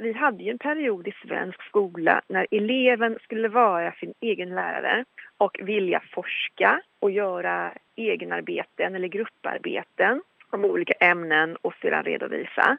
vi hade ju en period i svensk skola när eleven skulle vara sin egen lärare och vilja forska och göra egenarbeten eller grupparbeten om olika ämnen och sedan redovisa.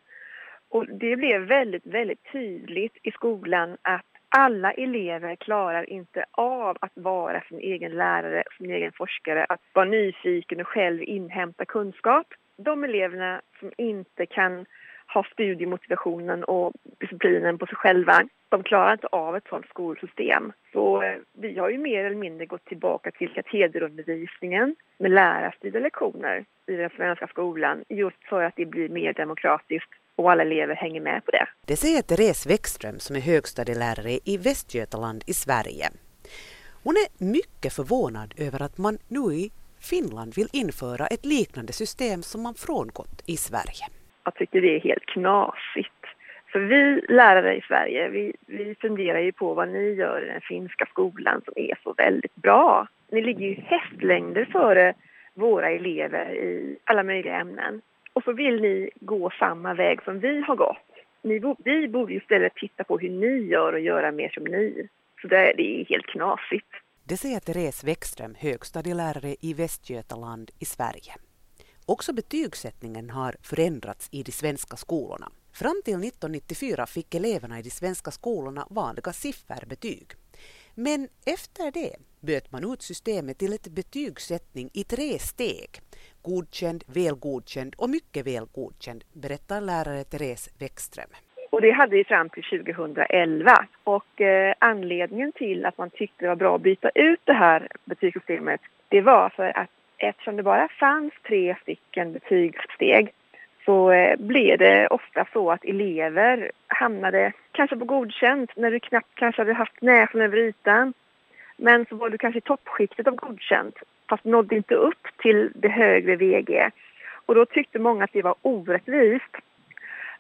Och det blev väldigt, väldigt tydligt i skolan att alla elever klarar inte av att vara sin egen lärare, sin egen forskare, att vara nyfiken och själv inhämta kunskap. De eleverna som inte kan ha studiemotivationen och disciplinen på sig själva, de klarar inte av ett sådant skolsystem. Så eh, vi har ju mer eller mindre gått tillbaka till katederundervisningen med lärarstyrda lektioner i den svenska skolan just för att det blir mer demokratiskt och alla elever hänger med på det. Det säger Therese Wäckström som är högstadielärare i Västgötaland i Sverige. Hon är mycket förvånad över att man nu i Finland vill införa ett liknande system som man frångått i Sverige. Jag tycker det är helt knasigt. För vi lärare i Sverige, vi, vi funderar ju på vad ni gör i den finska skolan som är så väldigt bra. Ni ligger ju hästlängder före våra elever i alla möjliga ämnen. Och så vill ni gå samma väg som vi har gått. Ni, vi borde istället titta på hur ni gör och göra mer som ni. Så det, det är helt knasigt. Det säger Therese Wäckström, högstadielärare i Västgötaland i Sverige. Också betygssättningen har förändrats i de svenska skolorna. Fram till 1994 fick eleverna i de svenska skolorna vanliga sifferbetyg. Men efter det böt man ut systemet till ett betygssättning i tre steg. Godkänd, väl godkänd och mycket väl godkänd, berättar lärare Therese Wäckström. Och det hade vi fram till 2011. Och eh, anledningen till att man tyckte det var bra att byta ut det här betygssystemet, det var för att eftersom det bara fanns tre stycken betygssteg så eh, blev det ofta så att elever hamnade kanske på godkänt när du knappt kanske hade haft näsan över ytan. Men så var du kanske i toppskiktet av godkänt fast nådde inte upp till det högre VG. Och då tyckte många att det var orättvist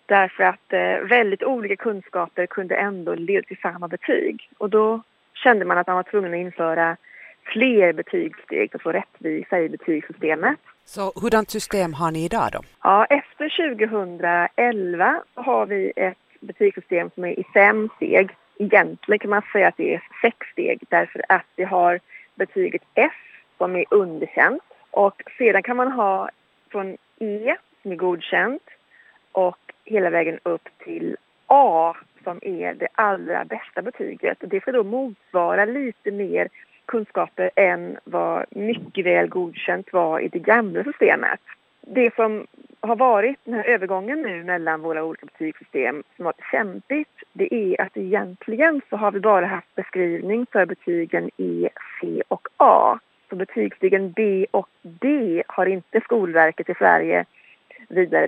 därför att eh, väldigt olika kunskaper kunde ändå leda till samma betyg. Och då kände man att man var tvungen att införa fler betygssteg att få rättvisa i betygssystemet. Så hurdant system har ni idag då? Ja, efter 2011 har vi ett betygssystem som är i fem steg. Egentligen kan man säga att det är sex steg därför att vi har betyget F som är underkänt och sedan kan man ha från E som är godkänt och hela vägen upp till A som är det allra bästa betyget. Och det ska då motsvara lite mer kunskaper än vad mycket väl godkänt var i det gamla systemet. Det som har varit den här övergången nu mellan våra olika betygssystem som har varit kämpigt, det är att egentligen så har vi bara haft beskrivning för betygen E, C och A. Så betygsstegen B och D har inte Skolverket i Sverige vidare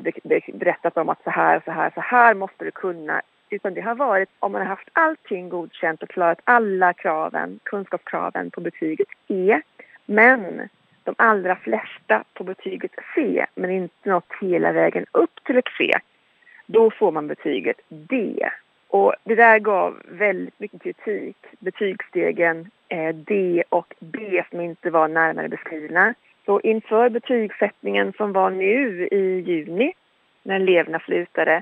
berättat om att så här, så här, så här måste du kunna utan det har varit om man har haft allting godkänt och klarat alla kraven, kunskapskraven på betyget E. Men de allra flesta på betyget C, men inte nått hela vägen upp till ett C. Då får man betyget D. Och det där gav väldigt mycket kritik. Betygsstegen eh, D och B som inte var närmare beskrivna. Så inför betygssättningen som var nu i juni, när eleverna slutade,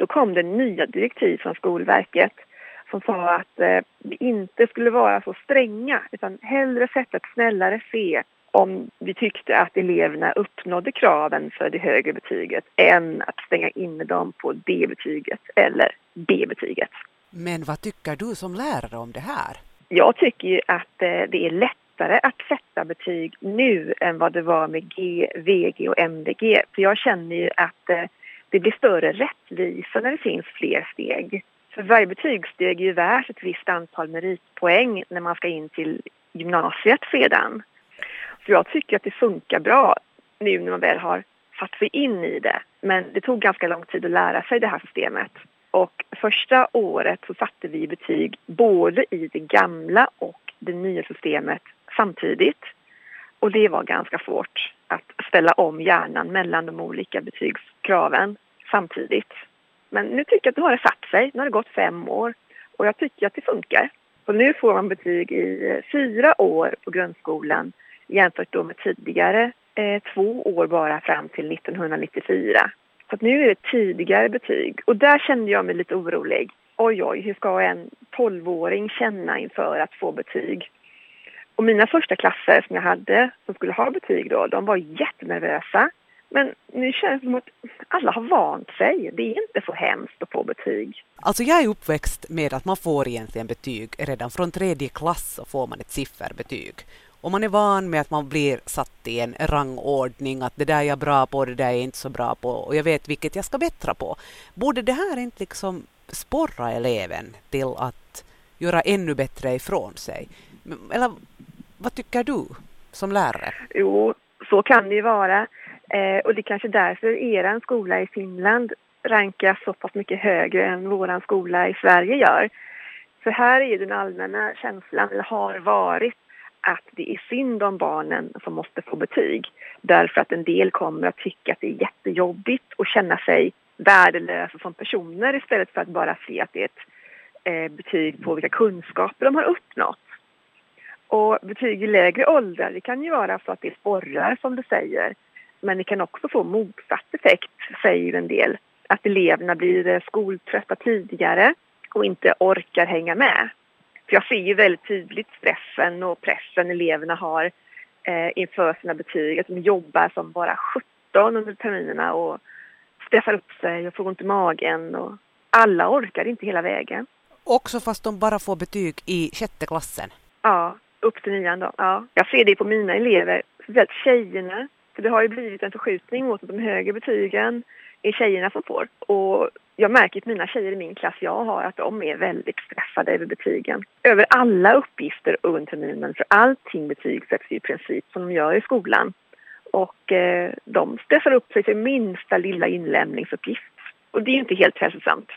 då kom det nya direktiv från Skolverket som sa att eh, vi inte skulle vara så stränga utan hellre sätta ett snällare C om vi tyckte att eleverna uppnådde kraven för det högre betyget än att stänga in dem på D-betyget eller B-betyget. Men vad tycker du som lärare om det här? Jag tycker ju att eh, det är lättare att sätta betyg nu än vad det var med G, VG och MVG. För jag känner ju att eh, det blir större rättvisa när det finns fler steg. För varje betygssteg är ju värt ett visst antal meritpoäng när man ska in till gymnasiet sedan. Så jag tycker att det funkar bra nu när man väl har satt sig in i det. Men det tog ganska lång tid att lära sig det här systemet. Och första året så satte vi betyg både i det gamla och det nya systemet samtidigt. Och det var ganska svårt att ställa om hjärnan mellan de olika betygskraven samtidigt. Men nu tycker jag att nu har det satt sig. Nu har det gått fem år och jag tycker att det funkar. Och nu får man betyg i eh, fyra år på grundskolan jämfört då med tidigare eh, två år bara fram till 1994. Så nu är det tidigare betyg och där kände jag mig lite orolig. Oj, oj, hur ska en 12-åring känna inför att få betyg? Och mina första klasser som jag hade som skulle ha betyg då, de var jättenervösa. Men nu känns det som att alla har vant sig. Det är inte så hemskt att få betyg. Alltså jag är uppväxt med att man får egentligen betyg. Redan från tredje klass så får man ett sifferbetyg. Och man är van med att man blir satt i en rangordning, att det där är jag bra på, det där är jag inte så bra på och jag vet vilket jag ska bättra på. Borde det här inte liksom sporra eleven till att göra ännu bättre ifrån sig? Eller vad tycker du som lärare? Jo, så kan det ju vara. Eh, och det är kanske därför er skola i Finland rankas så pass mycket högre än vår skola i Sverige gör. För här är den allmänna känslan, eller har varit, att det är synd om barnen som måste få betyg. Därför att en del kommer att tycka att det är jättejobbigt och känna sig värdelösa som personer istället för att bara se att det är ett eh, betyg på vilka kunskaper de har uppnått. Och betyg i lägre åldrar, det kan ju vara så att det sporrar som du säger. Men det kan också få motsatt effekt, säger en del. Att eleverna blir eh, skoltrötta tidigare och inte orkar hänga med. För jag ser ju väldigt tydligt stressen och pressen eleverna har eh, inför sina betyg. Att de jobbar som bara 17 under terminerna och stressar upp sig och får ont i magen. Och alla orkar inte hela vägen. Också fast de bara får betyg i sjätte klassen? Ja, upp till nian då. Ja. Jag ser det på mina elever, speciellt tjejerna. För det har ju blivit en förskjutning mot att de högre betygen är tjejerna som får. Och jag märker att mina tjejer i min klass jag har att de är väldigt stressade över betygen. Över alla uppgifter under terminen, för allting betygsätts i princip som de gör i skolan. Och eh, de stressar upp sig för minsta lilla inlämningsuppgift. Och det är inte helt hälsosamt.